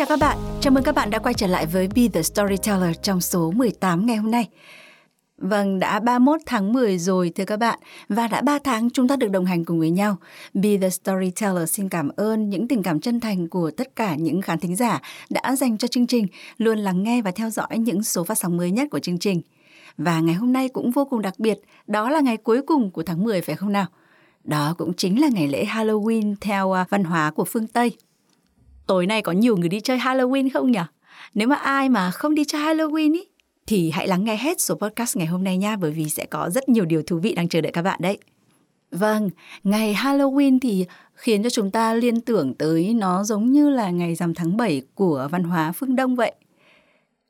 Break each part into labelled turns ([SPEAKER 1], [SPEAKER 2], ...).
[SPEAKER 1] Chào các bạn, chào mừng các bạn đã quay trở lại với Be The Storyteller trong số 18 ngày hôm nay. Vâng, đã 31 tháng 10 rồi thưa các bạn và đã 3 tháng chúng ta được đồng hành cùng với nhau. Be The Storyteller xin cảm ơn những tình cảm chân thành của tất cả những khán thính giả đã dành cho chương trình, luôn lắng nghe và theo dõi những số phát sóng mới nhất của chương trình. Và ngày hôm nay cũng vô cùng đặc biệt, đó là ngày cuối cùng của tháng 10 phải không nào? Đó cũng chính là ngày lễ Halloween theo à, văn hóa của phương Tây tối nay có nhiều người đi chơi Halloween không nhỉ? Nếu mà ai mà không đi chơi Halloween ý, thì hãy lắng nghe hết số podcast ngày hôm nay nha bởi vì sẽ có rất nhiều điều thú vị đang chờ đợi các bạn đấy. Vâng, ngày Halloween thì khiến cho chúng ta liên tưởng tới nó giống như là ngày rằm tháng 7 của văn hóa phương Đông vậy.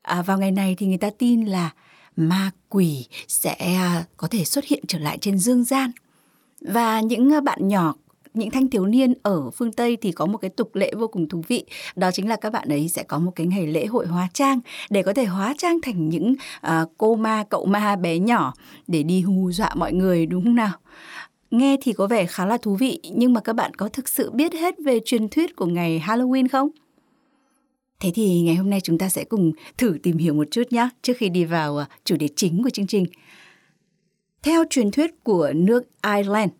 [SPEAKER 1] À, vào ngày này thì người ta tin là ma quỷ sẽ à, có thể xuất hiện trở lại trên dương gian. Và những à, bạn nhỏ những thanh thiếu niên ở phương Tây thì có một cái tục lệ vô cùng thú vị đó chính là các bạn ấy sẽ có một cái ngày lễ hội hóa trang để có thể hóa trang thành những uh, cô ma cậu ma bé nhỏ để đi hù dọa mọi người đúng không nào nghe thì có vẻ khá là thú vị nhưng mà các bạn có thực sự biết hết về truyền thuyết của ngày Halloween không? Thế thì ngày hôm nay chúng ta sẽ cùng thử tìm hiểu một chút nhé trước khi đi vào à, chủ đề chính của chương trình. Theo truyền thuyết của nước Ireland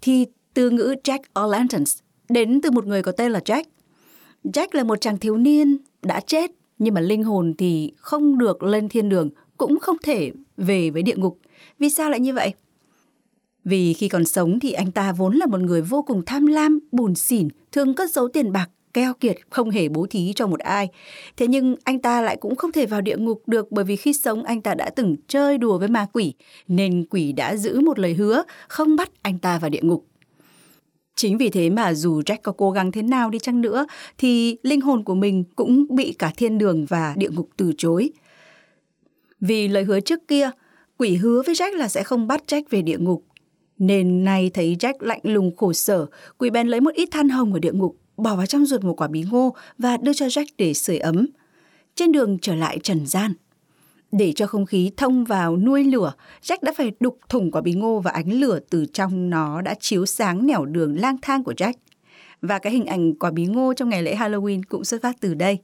[SPEAKER 1] thì từ ngữ Jack O'Lanterns đến từ một người có tên là Jack. Jack là một chàng thiếu niên đã chết nhưng mà linh hồn thì không được lên thiên đường, cũng không thể về với địa ngục. Vì sao lại như vậy? Vì khi còn sống thì anh ta vốn là một người vô cùng tham lam, bùn xỉn, thường cất giấu tiền bạc, keo kiệt, không hề bố thí cho một ai. Thế nhưng anh ta lại cũng không thể vào địa ngục được bởi vì khi sống anh ta đã từng chơi đùa với ma quỷ, nên quỷ đã giữ một lời hứa không bắt anh ta vào địa ngục. Chính vì thế mà dù Jack có cố gắng thế nào đi chăng nữa thì linh hồn của mình cũng bị cả thiên đường và địa ngục từ chối. Vì lời hứa trước kia, quỷ hứa với Jack là sẽ không bắt Jack về địa ngục. Nên nay thấy Jack lạnh lùng khổ sở, quỷ bèn lấy một ít than hồng ở địa ngục, bỏ vào trong ruột một quả bí ngô và đưa cho Jack để sưởi ấm. Trên đường trở lại trần gian, để cho không khí thông vào nuôi lửa, Jack đã phải đục thủng quả bí ngô và ánh lửa từ trong nó đã chiếu sáng nẻo đường lang thang của Jack. Và cái hình ảnh quả bí ngô trong ngày lễ Halloween cũng xuất phát từ đây.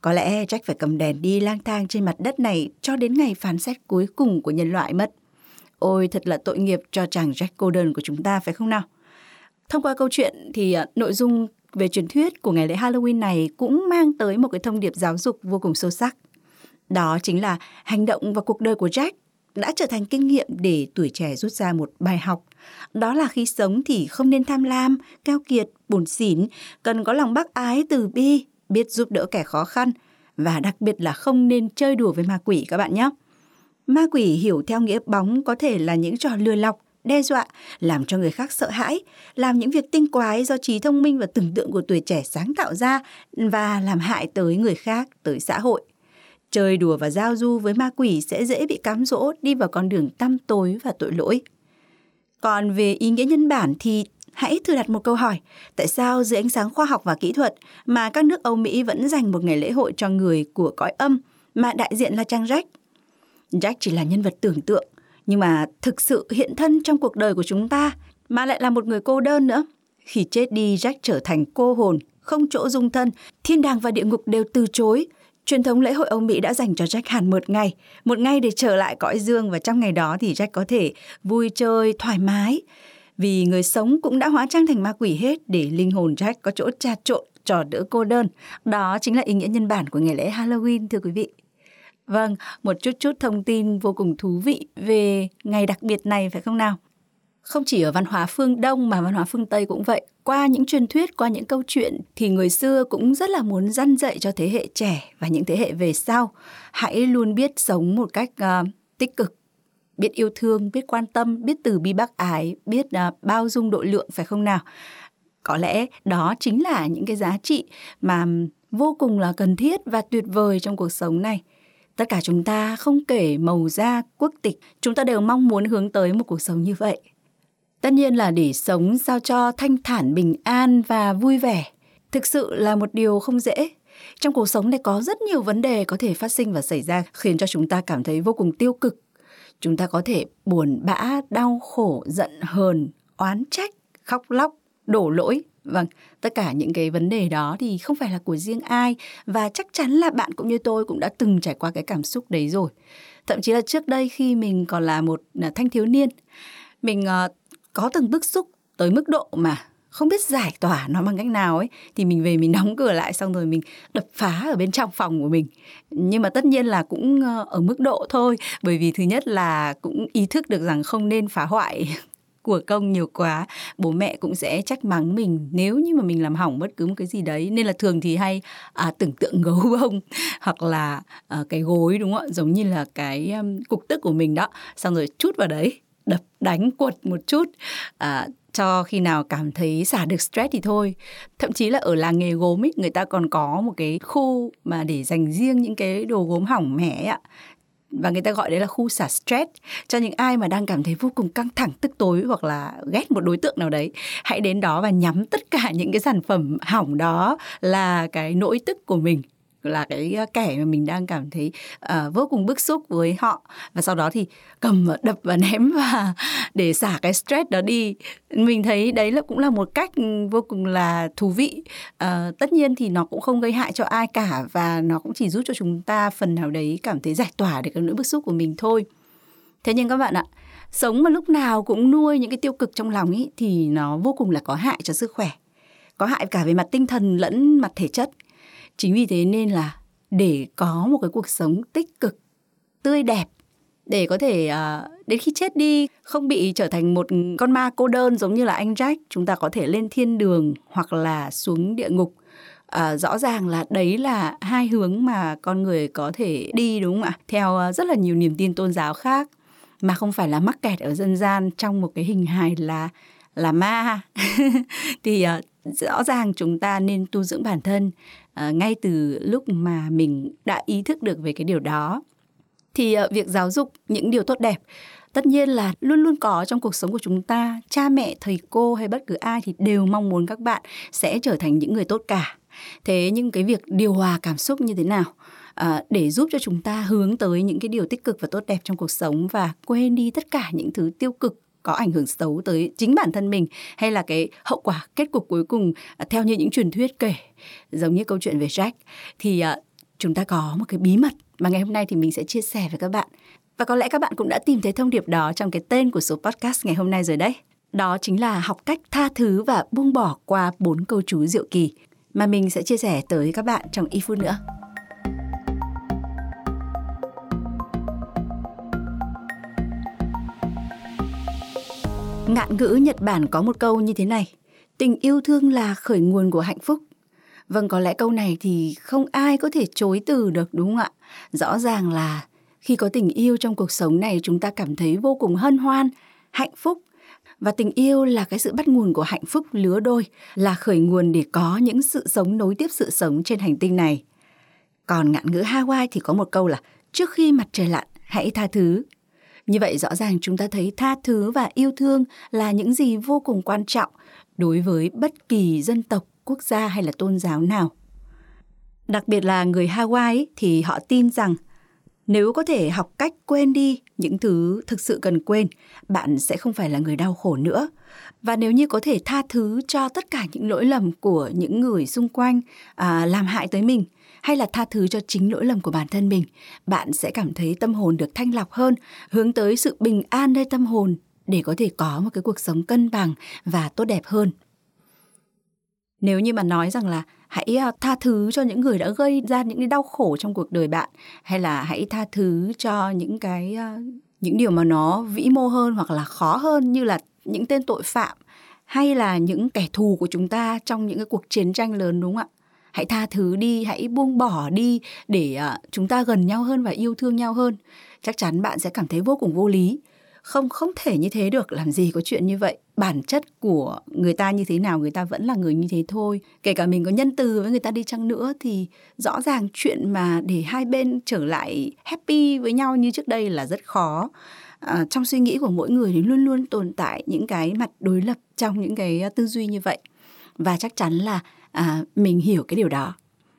[SPEAKER 1] Có lẽ Jack phải cầm đèn đi lang thang trên mặt đất này cho đến ngày phán xét cuối cùng của nhân loại mất. Ôi thật là tội nghiệp cho chàng Jack cô đơn của chúng ta phải không nào? Thông qua câu chuyện thì à, nội dung về truyền thuyết của ngày lễ Halloween này cũng mang tới một cái thông điệp giáo dục vô cùng sâu sắc. Đó chính là hành động và cuộc đời của Jack đã trở thành kinh nghiệm để tuổi trẻ rút ra một bài học. Đó là khi sống thì không nên tham lam, keo kiệt, buồn xỉn, cần có lòng bác ái từ bi, biết giúp đỡ kẻ khó khăn và đặc biệt là không nên chơi đùa với ma quỷ các bạn nhé. Ma quỷ hiểu theo nghĩa bóng có thể là những trò lừa lọc, đe dọa, làm cho người khác sợ hãi, làm những việc tinh quái do trí thông minh và tưởng tượng của tuổi trẻ sáng tạo ra và làm hại tới người khác, tới xã hội. Chơi đùa và giao du với ma quỷ sẽ dễ bị cám dỗ đi vào con đường tăm tối và tội lỗi. Còn về ý nghĩa nhân bản thì hãy thử đặt một câu hỏi. Tại sao dưới ánh sáng khoa học và kỹ thuật mà các nước Âu Mỹ vẫn dành một ngày lễ hội cho người của cõi âm mà đại diện là Trang Jack? Jack chỉ là nhân vật tưởng tượng, nhưng mà thực sự hiện thân trong cuộc đời của chúng ta mà lại là một người cô đơn nữa. Khi chết đi, Jack trở thành cô hồn, không chỗ dung thân, thiên đàng và địa ngục đều từ chối – Truyền thống lễ hội ông Mỹ đã dành cho Jack hẳn một ngày, một ngày để trở lại cõi dương và trong ngày đó thì Jack có thể vui chơi thoải mái. Vì người sống cũng đã hóa trang thành ma quỷ hết để linh hồn Jack có chỗ trà trộn, trò đỡ cô đơn. Đó chính là ý nghĩa nhân bản của ngày lễ Halloween thưa quý vị. Vâng, một chút chút thông tin vô cùng thú vị về ngày đặc biệt này phải không nào? Không chỉ ở văn hóa phương Đông mà văn hóa phương Tây cũng vậy. Qua những truyền thuyết, qua những câu chuyện thì người xưa cũng rất là muốn dăn dạy cho thế hệ trẻ và những thế hệ về sau. Hãy luôn biết sống một cách uh, tích cực, biết yêu thương, biết quan tâm, biết từ bi bác ái, biết uh, bao dung độ lượng phải không nào? có lẽ đó chính là những cái giá trị mà vô cùng là cần thiết và tuyệt vời trong cuộc sống này tất cả chúng ta không kể màu da quốc tịch chúng ta đều mong muốn hướng tới một cuộc sống như vậy tất nhiên là để sống sao cho thanh thản, bình an và vui vẻ. Thực sự là một điều không dễ. Trong cuộc sống này có rất nhiều vấn đề có thể phát sinh và xảy ra, khiến cho chúng ta cảm thấy vô cùng tiêu cực. Chúng ta có thể buồn bã, đau khổ, giận, hờn, oán trách, khóc lóc, đổ lỗi. Vâng tất cả những cái vấn đề đó thì không phải là của riêng ai và chắc chắn là bạn cũng như tôi cũng đã từng trải qua cái cảm xúc đấy rồi. Thậm chí là trước đây khi mình còn là một à, thanh thiếu niên, mình ờ, có từng bức xúc tới mức độ mà không biết giải tỏa nó bằng cách nào ấy thì mình về mình đóng cửa lại xong rồi mình đập phá ở bên trong phòng của mình. Nhưng mà tất nhiên là cũng ờ, ở mức độ thôi bởi vì thứ nhất là cũng ý thức được rằng không nên phá hoại của công nhiều quá bố mẹ cũng sẽ trách mắng mình. Nếu như mà mình làm hỏng bất cứ một cái gì đấy nên là thường thì hay à, tưởng tượng gấu bông hoặc là à, cái gối đúng không ạ? Giống như là cái um, cục tức của mình đó. Xong rồi chút vào đấy đập đánh quật một chút à, cho khi nào cảm thấy xả được stress thì thôi. Thậm chí là ở làng nghề gốm ấy người ta còn có một cái khu mà để dành riêng những cái đồ gốm hỏng mẻ ạ. Và người ta gọi đấy là khu xả stress. Cho những ai mà đang cảm thấy vô cùng căng thẳng tức tối hoặc là ghét một đối tượng nào đấy hãy đến đó và nhắm tất cả những cái sản phẩm hỏng đó là cái nỗi tức của mình là cái ờ, kẻ mà mình đang cảm thấy uh, vô cùng bức xúc với họ. Và sau đó thì cầm và đập và ném và để xả cái stress đó đi. Mình thấy đấy là cũng là một cách ừ, vô cùng là thú vị. Uh, tất nhiên thì nó cũng không gây hại cho ai cả và nó cũng chỉ giúp cho chúng ta phần nào đấy cảm thấy giải tỏa được cái nỗi bức xúc của mình thôi. Thế nhưng các bạn ạ sống mà lúc nào cũng nuôi những cái tiêu cực trong lòng ấy thì nó vô cùng là có hại cho sức khỏe có hại cả về mặt tinh thần lẫn mặt thể chất chính vì thế nên là để có một cái cuộc sống tích cực tươi đẹp để có thể uh, đến khi chết đi không bị trở thành một con ma cô đơn giống như là anh Jack chúng ta có thể lên thiên đường hoặc là xuống địa ngục. À, rõ ràng là đấy là hai hướng mà con người có thể đi đúng không ạ? Theo uh, rất là nhiều niềm tin tôn giáo khác mà không phải là mắc kẹt ở dân gian trong một cái hình hài là là ma. Thì uh, rõ ràng chúng ta nên tu dưỡng bản thân À, ngay từ lúc mà mình đã ý thức được về cái điều đó. Thì à, việc giáo dục những điều tốt đẹp tất nhiên là luôn luôn có trong cuộc sống của chúng ta. Cha mẹ thầy cô hay bất cứ ai thì đều mong muốn các bạn sẽ trở thành những người tốt cả. Thế nhưng cái việc điều hòa cảm xúc như thế nào à, để giúp cho chúng ta hướng tới những cái điều tích cực và tốt đẹp trong cuộc sống và quên đi tất cả những thứ tiêu cực có ảnh hưởng xấu tới chính bản thân mình hay là cái hậu quả, kết cục cuối cùng à, theo như những truyền thuyết kể, giống như câu chuyện về Jack, thì à, chúng ta có một cái bí mật mà ngày hôm nay thì mình sẽ chia sẻ với các bạn và có lẽ các bạn cũng đã tìm thấy thông điệp đó trong cái tên của số podcast ngày hôm nay rồi đấy đó chính là học cách tha thứ và buông bỏ qua bốn câu chú diệu kỳ mà mình sẽ chia sẻ tới các bạn trong ít phút nữa. Ngạn ngữ Nhật Bản có một câu như thế này, tình yêu thương là khởi nguồn của hạnh phúc. Vâng, có lẽ câu này thì không ai có thể chối từ được đúng không ạ? Rõ ràng là khi có tình yêu trong cuộc sống này chúng ta cảm thấy vô cùng hân hoan, hạnh phúc. Và tình yêu là cái sự bắt nguồn của hạnh phúc lứa đôi, là khởi nguồn để có những sự sống nối tiếp sự sống trên hành tinh này. Còn ngạn ngữ Hawaii thì có một câu là trước khi mặt trời lặn, hãy tha thứ, như vậy rõ ràng chúng ta thấy tha thứ và yêu thương là những gì vô cùng quan trọng đối với bất kỳ dân tộc, quốc gia hay là tôn giáo nào. Đặc biệt là người Hawaii thì họ tin rằng nếu có thể học cách quên đi những thứ thực sự cần quên, bạn sẽ không phải là người đau khổ nữa. Và nếu như có thể tha thứ cho tất cả những lỗi lầm của những người xung quanh à, làm hại tới mình, hay là tha thứ cho chính lỗi lầm của bản thân mình, bạn sẽ cảm thấy tâm hồn được thanh lọc hơn, hướng tới sự bình an nơi tâm hồn để có thể có một cái cuộc sống cân bằng và tốt đẹp hơn. Nếu như mà nói rằng là hãy à, tha thứ cho những người đã gây ra những cái đau khổ trong cuộc đời bạn hay là hãy tha thứ cho những cái à, những điều mà nó vĩ mô hơn hoặc là khó hơn như là những tên tội phạm hay là những kẻ thù của chúng ta trong những cái cuộc chiến tranh lớn đúng không ạ? Hãy tha thứ đi hãy buông bỏ đi để à, chúng ta gần nhau hơn và yêu thương nhau hơn. Chắc chắn bạn sẽ cảm thấy vô cùng vô lý. Không không thể như thế được. Làm gì có chuyện như vậy? Bản chất của người ta như thế nào người ta vẫn là người như thế thôi. Kể cả mình có nhân từ với người ta đi chăng nữa thì rõ ràng chuyện mà để hai bên trở lại happy với nhau như trước đây là rất khó. À, trong suy nghĩ của mỗi người thì luôn luôn tồn tại những cái mặt đối lập trong những cái à, tư duy như vậy. Và chắc chắn là à, mình hiểu cái điều đó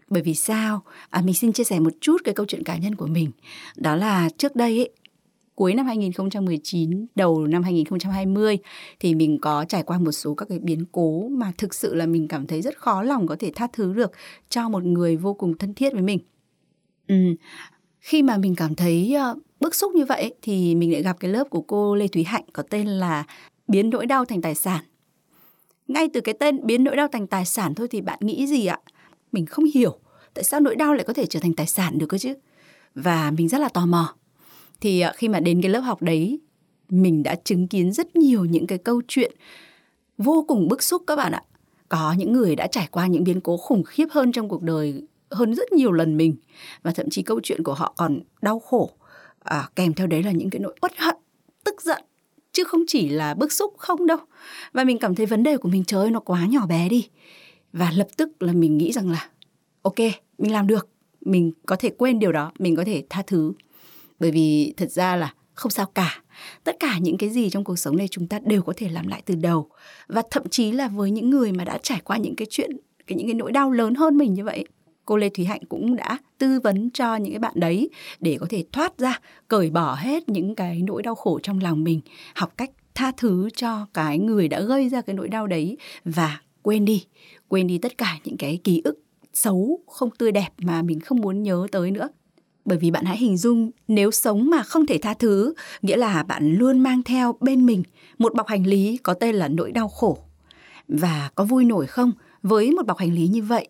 [SPEAKER 1] bởi vì sao à, mình xin chia sẻ một chút cái câu chuyện cá nhân của mình đó là trước đây ấy, cuối năm 2019, đầu năm 2020 thì mình có trải qua một số các cái biến cố mà thực sự là mình cảm thấy rất khó lòng có thể tha thứ được cho một người vô cùng thân thiết với mình. Ừ. Khi mà mình cảm thấy ờ, bức xúc như vậy thì mình lại gặp cái lớp của cô Lê Thúy Hạnh có tên là biến nỗi đau thành tài sản. Ngay từ cái tên biến nỗi đau thành tài sản thôi thì bạn nghĩ gì ạ? Mình không hiểu tại sao nỗi đau lại có thể trở thành tài sản được cơ chứ? Và mình rất là tò mò thì à, khi mà đến cái lớp học đấy mình đã chứng kiến rất nhiều những cái câu chuyện vô cùng bức xúc các bạn ạ có những người đã trải qua những biến cố khủng khiếp hơn trong cuộc đời hơn rất nhiều lần mình và thậm chí câu chuyện của họ còn đau khổ à, kèm theo đấy là những cái nỗi uất hận tức giận chứ không chỉ là bức xúc, không đâu. Và mình cảm thấy vấn đề của mình, trời ơi, nó quá nhỏ bé đi. Và lập tức là mình nghĩ rằng là, ok, mình làm được. Mình có thể quên điều đó, mình có thể tha thứ. Bởi vì thật ra là không sao cả. Tất cả những cái gì trong cuộc sống này chúng ta đều có thể làm lại từ đầu. Và thậm chí là với những người mà đã trải qua những cái chuyện, cái, những cái nỗi đau lớn hơn mình như vậy cô Lê Thúy Hạnh cũng đã tư vấn cho những cái bạn đấy để có thể thoát ra, cởi bỏ hết những cái nỗi đau khổ trong lòng mình, học cách tha thứ cho cái người đã gây ra cái nỗi đau đấy và quên đi quên đi tất cả những cái ký ức xấu không tươi đẹp mà mình không muốn nhớ tới nữa. Bởi vì bạn hãy hình dung, nếu sống mà không thể tha thứ, nghĩa là bạn luôn mang theo bên mình một bọc hành lý có tên là nỗi đau khổ. Và có vui nổi không? Với một bọc hành lý như vậy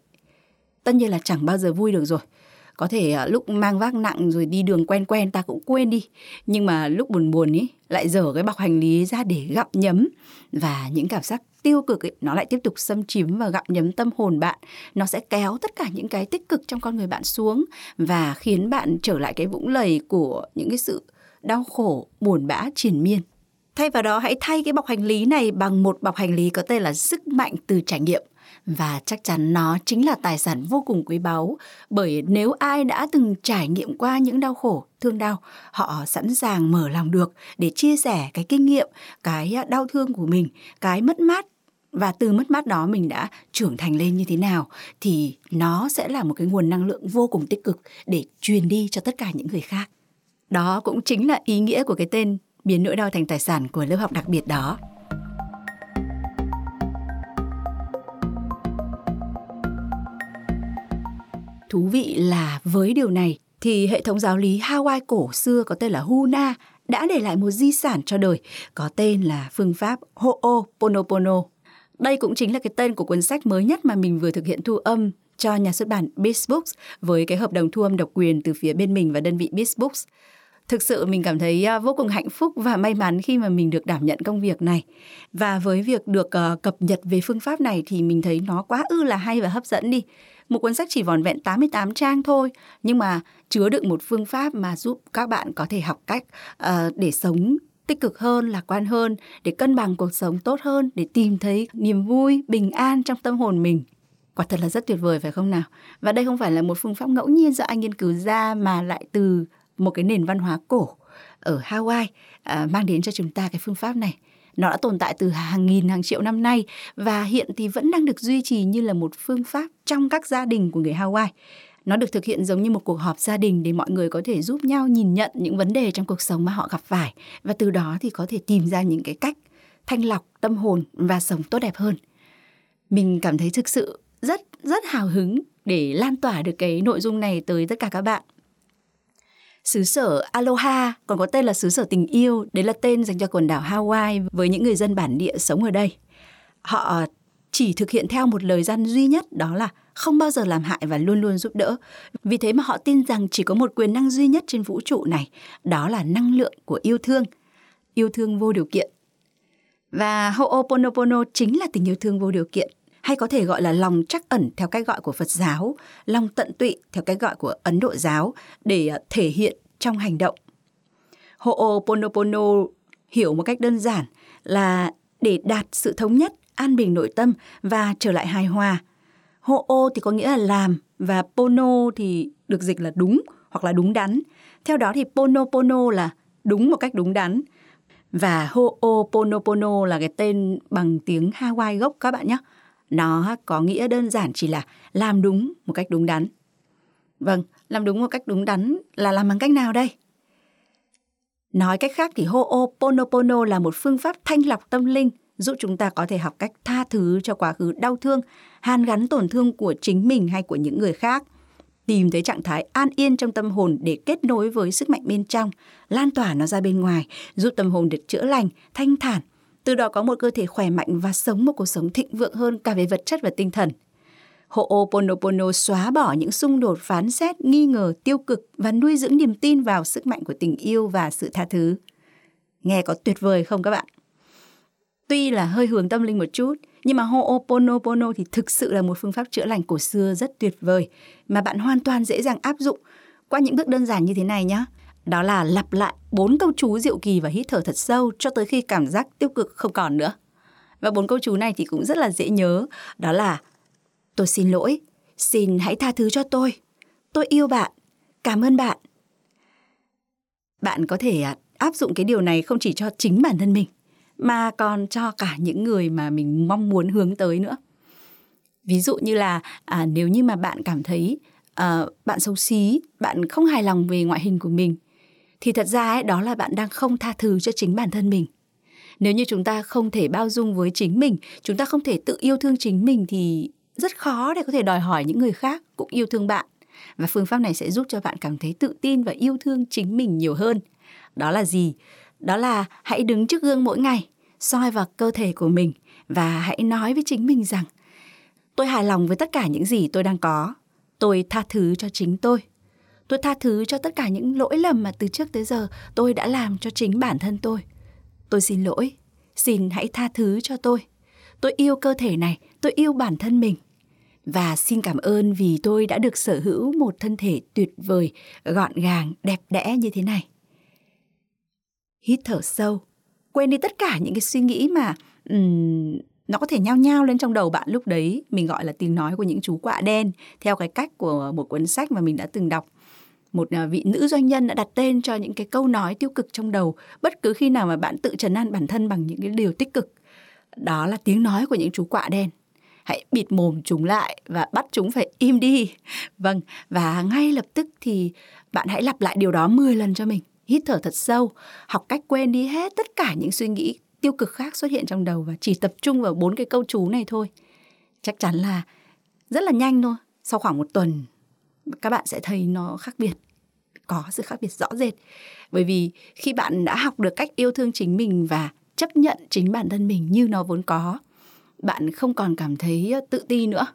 [SPEAKER 1] tất nhiên là chẳng bao giờ vui được rồi. Có thể à, lúc mang vác nặng rồi đi đường quen quen ta cũng quên đi. Nhưng mà lúc buồn buồn ý lại dở cái bọc hành lý ra để gặm nhấm. Và những cảm giác tiêu cực ấy, nó lại tiếp tục xâm chiếm và gặm nhấm tâm hồn bạn. Nó sẽ kéo tất cả những cái tích cực trong con người bạn xuống và khiến bạn trở lại cái vũng lầy của những cái sự đau khổ buồn bã triền miên. Thay vào đó hãy thay cái bọc hành lý này bằng một bọc hành lý có tên là sức mạnh từ trải nghiệm và chắc chắn nó chính là tài sản vô cùng quý báu, bởi nếu ai đã từng trải nghiệm qua những đau khổ, thương đau, họ sẵn sàng mở lòng được để chia sẻ cái kinh nghiệm, cái à, đau thương của mình, cái mất mát. Và từ mất mát đó mình đã trưởng thành lên như thế nào thì nó sẽ là một cái nguồn năng lượng vô cùng tích cực để truyền đi cho tất cả những người khác. Đó cũng chính là ý nghĩa của cái tên biến nỗi đau thành tài sản của lớp học đặc biệt đó. Thú vị là với điều này, thì hệ thống giáo lý Hawaii cổ xưa có tên là Huna đã để lại một di sản cho đời, có tên là phương pháp Ho'oponopono. Đây cũng chính là cái tên của cuốn sách mới nhất mà mình vừa thực hiện thu âm cho nhà xuất bản Beast Books với cái hợp đồng thu âm độc quyền từ phía bên mình và đơn vị Beast Books. Thực sự mình cảm thấy à, vô cùng hạnh phúc và may mắn khi mà mình được đảm nhận công việc này. Và với việc được ờ, cập nhật về phương pháp này thì mình thấy nó quá ư là hay và hấp dẫn đi. Một cuốn sách chỉ vòn vẹn 88 trang thôi, nhưng mà chứa đựng một phương pháp mà giúp các bạn có thể học cách ờ, để sống tích cực hơn, lạc quan hơn, để cân bằng cuộc sống tốt hơn, để tìm thấy niềm vui, bình an trong tâm hồn mình. Quả thật là rất tuyệt vời phải không nào? Và đây không phải là một phương pháp ngẫu nhiên do anh nghiên cứu ra mà lại từ một cái nền văn hóa cổ ở Hawaii à, mang đến cho chúng ta cái phương pháp này. Nó đã tồn tại từ hàng nghìn hàng triệu năm nay và hiện thì vẫn đang được duy trì như là một phương pháp trong các gia đình của người Hawaii. Nó được thực hiện giống như một cuộc họp gia đình để mọi người có thể giúp nhau nhìn nhận những vấn đề trong cuộc sống mà họ gặp phải và từ đó thì có thể tìm ra những cái cách thanh lọc tâm hồn và sống tốt đẹp hơn. Mình cảm thấy thực sự rất rất hào hứng để lan tỏa được cái nội dung này tới tất cả các bạn xứ sở Aloha, còn có tên là xứ sở tình yêu, đấy là tên dành cho quần đảo Hawaii với những người dân bản địa sống ở đây. Họ chỉ thực hiện theo một lời gian duy nhất đó là không bao giờ làm hại và luôn luôn giúp đỡ. Vì thế mà họ tin rằng chỉ có một quyền năng duy nhất trên vũ trụ này, đó là năng lượng của yêu thương, yêu thương vô điều kiện. Và Ho'oponopono chính là tình yêu thương vô điều kiện hay có thể gọi là lòng trắc ẩn theo cách gọi của Phật giáo, lòng tận tụy theo cách gọi của Ấn Độ giáo để à, thể hiện trong hành động. Ho'oponopono hiểu một cách đơn giản là để đạt sự thống nhất, an bình nội tâm và trở lại hài hòa. Ho'o thì có nghĩa là làm và pono thì được dịch là đúng hoặc là đúng đắn. Theo đó thì pono pono là đúng một cách đúng đắn. Và Ho'oponopono là cái tên bằng tiếng Hawaii gốc các bạn nhé. Nó có nghĩa đơn giản chỉ là làm đúng một cách đúng đắn. Vâng, làm đúng một cách đúng đắn là làm bằng cách nào đây? Nói cách khác thì Ho'oponopono là một phương pháp thanh lọc tâm linh giúp chúng ta có thể học cách tha thứ cho quá khứ đau thương, hàn gắn tổn thương của chính mình hay của những người khác tìm thấy trạng thái an yên trong tâm hồn để kết nối với sức mạnh bên trong, lan tỏa nó ra bên ngoài, giúp tâm hồn được chữa lành, thanh thản, từ đó có một cơ thể khỏe mạnh và sống một cuộc sống thịnh vượng hơn cả về vật chất và tinh thần. Ho'oponopono xóa bỏ những xung đột phán xét, nghi ngờ, tiêu cực và nuôi dưỡng niềm tin vào sức mạnh của tình yêu và sự tha thứ. Nghe có tuyệt vời không các bạn? Tuy là hơi hướng tâm linh một chút, nhưng mà Ho'oponopono thì thực sự là một phương pháp chữa lành cổ xưa rất tuyệt vời mà bạn hoàn toàn dễ dàng áp dụng qua những bước đơn giản như thế này nhé. Đó là lặp lại bốn câu chú diệu kỳ và hít thở thật sâu cho tới khi cảm giác tiêu cực không còn nữa. Và bốn câu chú này thì cũng rất là dễ nhớ, đó là Tôi xin lỗi, xin hãy tha thứ cho tôi. Tôi yêu bạn, cảm ơn bạn. Bạn có thể à, áp dụng cái điều này không chỉ cho chính bản thân mình mà còn cho cả những người mà mình mong muốn hướng tới nữa ví dụ như là à, nếu như mà bạn cảm thấy à, bạn xấu xí bạn không hài lòng về ngoại hình của mình thì thật ra ấy, đó là bạn đang không tha thứ cho chính bản thân mình. Nếu như chúng ta không thể bao dung với chính mình chúng ta không thể tự yêu thương chính mình thì rất khó để có thể đòi hỏi những người khác cũng yêu thương bạn. Và phương pháp này sẽ giúp cho bạn cảm thấy tự tin và yêu thương chính mình nhiều hơn. Đó là gì? Đó là hãy đứng trước gương mỗi ngày soi vào cơ thể của mình và hãy nói với chính mình rằng tôi hài lòng với tất cả những gì tôi đang có. Tôi tha thứ cho chính tôi tôi tha thứ cho tất cả những lỗi lầm mà từ trước tới giờ tôi đã làm cho chính bản thân tôi. Tôi xin lỗi. Xin hãy tha thứ cho tôi. Tôi yêu cơ thể này. Tôi yêu bản thân mình. Và xin cảm ơn vì tôi đã được sở hữu một thân thể tuyệt vời gọn gàng đẹp đẽ như thế này. Hít thở sâu. Quên đi tất cả những cái suy nghĩ mà um, nó có thể nhao nhao lên trong đầu bạn lúc đấy. Mình gọi là tiếng nói của những chú quạ đen theo cái cách của một cuốn sách mà mình đã từng đọc một à, vị nữ doanh nhân đã đặt tên cho những cái câu nói tiêu cực trong đầu bất cứ khi nào mà bạn tự trấn an bản thân bằng những cái điều tích cực. Đó là tiếng nói của những chú quạ đen. Hãy bịt mồm chúng lại và bắt chúng phải im đi. Vâng và ngay lập tức thì bạn hãy lặp lại điều đó 10 lần cho mình. Hít thở thật sâu, học cách quên đi hết tất cả những suy nghĩ tiêu cực khác xuất hiện trong đầu và chỉ tập trung vào bốn cái câu chú này thôi. Chắc chắn là rất là nhanh thôi. Sau khoảng một tuần các bạn sẽ thấy nó khác biệt có sự khác biệt rõ rệt. Bởi vì khi bạn đã học được cách yêu thương chính mình và chấp nhận chính bản thân mình như nó vốn có, bạn không còn cảm thấy ờ, tự ti nữa.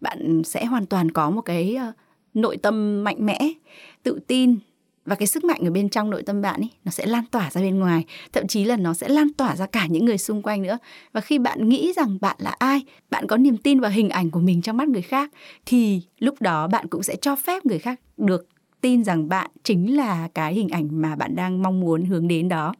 [SPEAKER 1] Bạn sẽ hoàn toàn có một cái ờ, nội tâm mạnh mẽ, tự tin và cái sức mạnh ở bên trong nội tâm bạn ấy, nó sẽ lan tỏa ra bên ngoài. Thậm chí là nó sẽ lan tỏa ra cả những người xung quanh nữa. Và khi bạn nghĩ rằng bạn là ai, bạn có niềm tin vào hình ảnh của mình trong mắt người khác, thì lúc đó bạn cũng sẽ cho phép người khác được tin rằng bạn chính là cái hình ảnh mà bạn đang mong muốn hướng đến đó.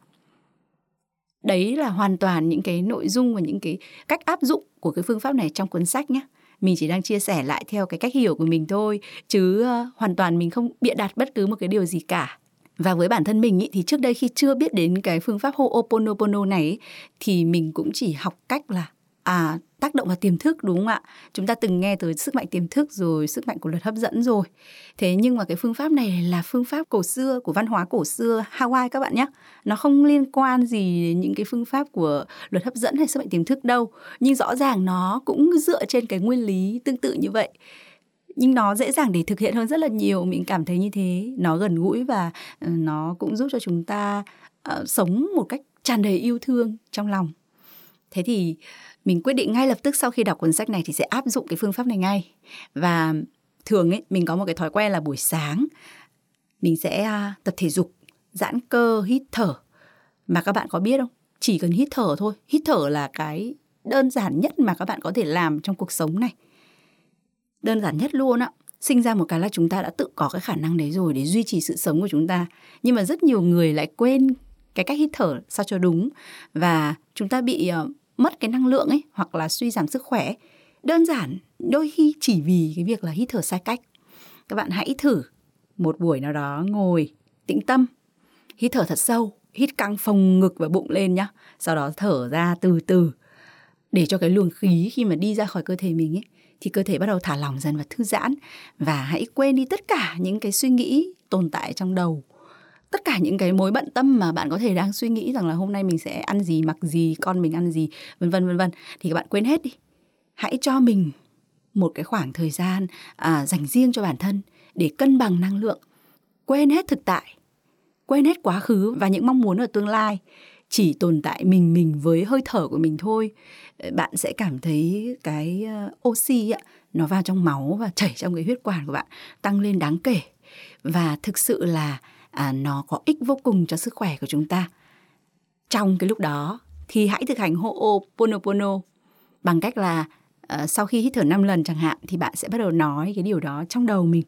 [SPEAKER 1] Đấy là hoàn toàn những cái nội dung và những cái cách áp dụng của cái phương pháp này trong cuốn sách nhé mình chỉ đang chia sẻ lại theo cái cách hiểu của mình thôi chứ ờ, hoàn toàn mình không bịa đặt bất cứ một cái điều gì cả. Và với bản thân mình ý, thì trước đây khi chưa biết đến cái phương pháp Ho'oponopono này ý, thì mình cũng chỉ học cách là à tác động vào tiềm thức đúng không ạ? Chúng ta từng nghe tới sức mạnh tiềm thức rồi sức mạnh của luật hấp dẫn rồi. Thế nhưng mà cái phương pháp này là phương pháp cổ xưa của văn hóa cổ xưa Hawaii các bạn nhé. Nó không liên quan gì đến những cái phương pháp của luật hấp dẫn hay sức mạnh tiềm thức đâu. Nhưng rõ ràng nó cũng dựa trên cái nguyên lý tương tự như vậy nhưng nó dễ dàng để thực hiện hơn rất là nhiều mình cảm thấy như thế nó gần gũi và ờ, nó cũng giúp cho chúng ta uh, sống một cách tràn đầy yêu thương trong lòng thế thì mình quyết định ngay lập tức sau khi đọc cuốn sách này thì sẽ áp dụng cái phương pháp này ngay. Và thường ấy, mình có một cái thói quen là buổi sáng, mình sẽ à, tập thể dục, giãn cơ, hít thở. Mà các bạn có biết không? Chỉ cần hít thở thôi. Hít thở là cái đơn giản nhất mà các bạn có thể làm trong cuộc sống này. Đơn giản nhất luôn ạ sinh ra một cái là chúng ta đã tự có cái khả năng đấy rồi để duy trì sự sống của chúng ta. Nhưng mà rất nhiều người lại quên cái cách hít thở sao cho đúng. Và chúng ta bị ờ, mất cái năng lượng ấy, hoặc là suy giảm sức khỏe đơn giản đôi khi chỉ vì cái việc là hít thở sai cách. Các bạn hãy thử một buổi nào đó ngồi tĩnh tâm, hít thở thật sâu, hít căng phồng ngực và bụng lên nhá, sau đó thở ra từ từ. Để cho cái luồng khí khi mà đi ra khỏi cơ thể mình ấy, thì cơ thể bắt đầu thả lỏng dần và thư giãn. Và hãy quên đi tất cả những cái suy nghĩ tồn tại trong đầu tất cả những cái mối bận tâm mà bạn có thể đang suy nghĩ rằng là hôm nay mình sẽ ăn gì mặc gì con mình ăn gì vân vân vân vân thì các bạn quên hết đi. Hãy cho mình một cái khoảng thời gian à, dành riêng cho bản thân để cân bằng năng lượng. Quên hết thực tại quên hết quá khứ và những mong muốn ở tương lai. Chỉ tồn tại mình mình với hơi thở của mình thôi. Bạn sẽ cảm thấy cái ờ, oxy ạ nó vào trong máu và chảy trong cái huyết quản của bạn tăng lên đáng kể. Và thực sự là à, nó có ích vô cùng cho sức khỏe của chúng ta. Trong cái lúc đó thì hãy thực hành Ho'oponopono bằng cách là uh, sau khi hít thở 5 lần chẳng hạn thì bạn sẽ bắt đầu nói cái điều đó trong đầu mình.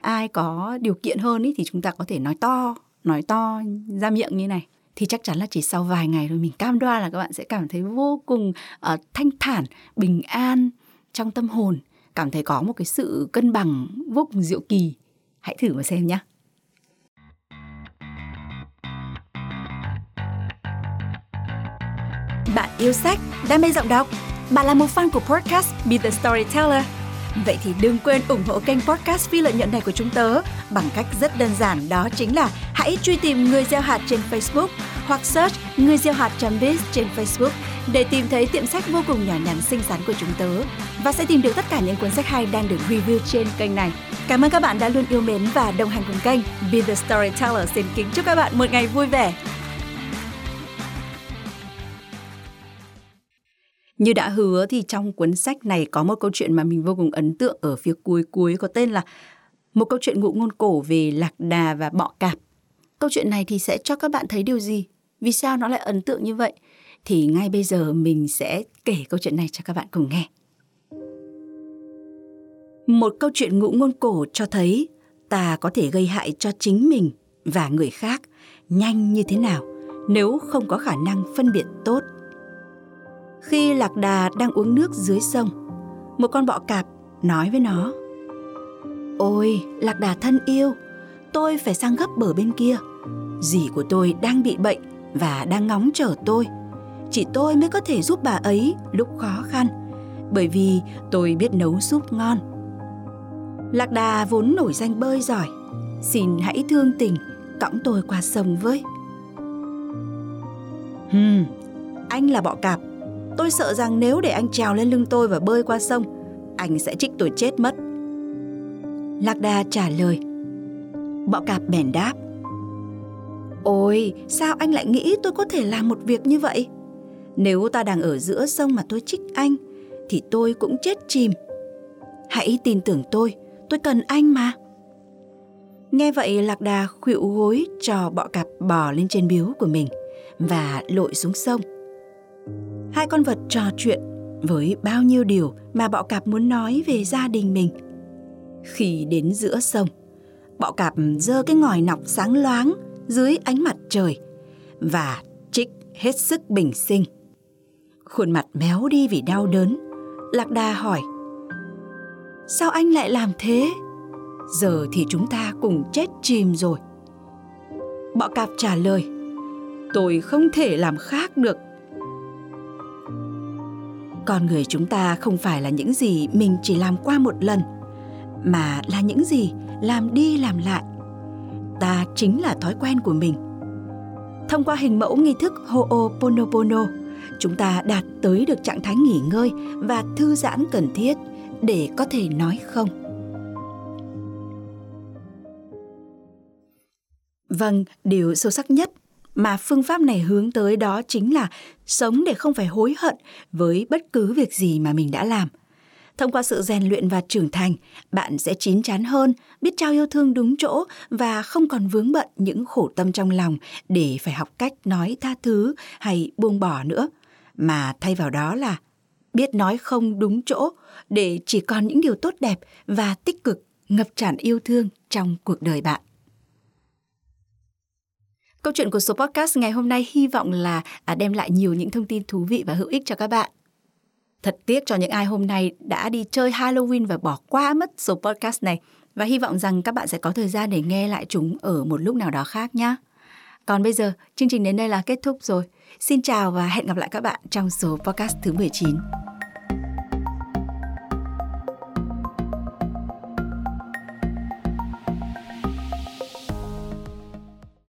[SPEAKER 1] Ai có điều kiện hơn ý, thì chúng ta có thể nói to nói to ra miệng như này. Thì chắc chắn là chỉ sau vài ngày thôi mình cam đoan là các bạn sẽ cảm thấy vô cùng uh, thanh thản bình an trong tâm hồn. Cảm thấy có một cái sự cân bằng vô cùng diệu kỳ. Hãy thử mà xem nhé Bạn yêu sách, đam mê giọng đọc, bạn là một fan của podcast Be The Storyteller Vậy thì đừng quên ủng hộ kênh podcast phi lợi nhuận này của chúng tớ bằng cách rất đơn giản đó chính là hãy truy tìm người gieo hạt trên Facebook hoặc search người gieo hạt biz trên Facebook để tìm thấy tiệm sách vô cùng nhỏ nhắn xinh xắn của chúng tớ và sẽ tìm được tất cả những cuốn sách hay đang được review trên kênh này. Cảm ơn các bạn đã luôn yêu mến và đồng hành cùng kênh. Be the Storyteller xin kính chúc các bạn một ngày vui vẻ. Như đã hứa thì trong cuốn sách này có một câu chuyện mà mình vô cùng ấn tượng ở phía cuối cuối, có tên là một câu chuyện ngụ ngôn cổ về lạc đà và bọ cạp. Câu chuyện này thì sẽ cho các bạn thấy điều gì? Vì sao nó lại ấn tượng như vậy? Thì ngay bây giờ mình sẽ kể câu chuyện này cho các bạn cùng nghe. Một câu chuyện ngụ ngôn cổ cho thấy ta có thể gây hại cho chính mình và người khác nhanh như thế nào nếu không có khả năng phân biệt tốt khi lạc đà đang uống nước dưới sông. Một con bọ cạp nói với nó, ôi, lạc đà thân yêu, tôi phải sang gấp bờ bên kia. Dì của tôi đang bị bệnh và đang ngóng chờ tôi. Chỉ tôi mới có thể giúp bà ấy lúc khó khăn, bởi vì tôi biết nấu súp ngon. Lạc đà vốn nổi danh bơi giỏi, xin hãy thương tình, cõng tôi qua sông với. Hừm, anh là bọ cạp Tôi sợ rằng nếu để anh trèo lên lưng tôi và bơi qua sông, anh sẽ trích tôi chết mất. Lạc Đà trả lời. Bọ cạp bèn đáp. Ôi, sao anh lại nghĩ tôi có thể làm một việc như vậy? Nếu ta đang ở giữa sông mà tôi trích anh, thì tôi cũng chết chìm. Hãy tin tưởng tôi, tôi cần anh mà. Nghe vậy Lạc Đà khuỵu gối cho bọ cạp bò lên trên biếu của mình và lội xuống sông hai con vật trò chuyện với bao nhiêu điều mà bọ cạp muốn nói về gia đình mình. Khi đến giữa sông, bọ cạp giơ cái ngòi nọc sáng loáng dưới ánh mặt trời và trích hết sức bình sinh. Khuôn mặt méo đi vì đau đớn, Lạc Đà hỏi Sao anh lại làm thế? Giờ thì chúng ta cùng chết chìm rồi. Bọ cạp trả lời Tôi không thể làm khác được con người chúng ta không phải là những gì mình chỉ làm qua một lần, mà là những gì làm đi làm lại. Ta chính là thói quen của mình. Thông qua hình mẫu nghi thức ho'oponopono, chúng ta đạt tới được trạng thái nghỉ ngơi và thư giãn cần thiết để có thể nói không. Vâng điều sâu sắc nhất mà phương pháp này hướng tới đó chính là sống để không phải hối hận với bất cứ việc gì mà mình đã làm. Thông qua sự rèn luyện và trưởng thành, bạn sẽ chín chắn hơn, biết trao yêu thương đúng chỗ và không còn vướng bận những khổ tâm trong lòng để phải học cách nói tha thứ hay buông bỏ nữa. Mà thay vào đó là biết nói không đúng chỗ để chỉ còn những điều tốt đẹp và tích cực, ngập tràn yêu thương trong cuộc đời bạn. Câu chuyện của số podcast ngày hôm nay hy vọng là à, đem lại nhiều những thông tin thú vị và hữu ích cho các bạn. Thật tiếc cho những ai hôm nay đã đi chơi Halloween và bỏ qua mất số podcast này và hy vọng rằng các bạn sẽ có thời gian để nghe lại chúng ở một lúc nào đó khác nhé. Còn bây giờ, chương trình đến đây là kết thúc rồi. Xin chào và hẹn gặp lại các bạn trong số podcast thứ 19.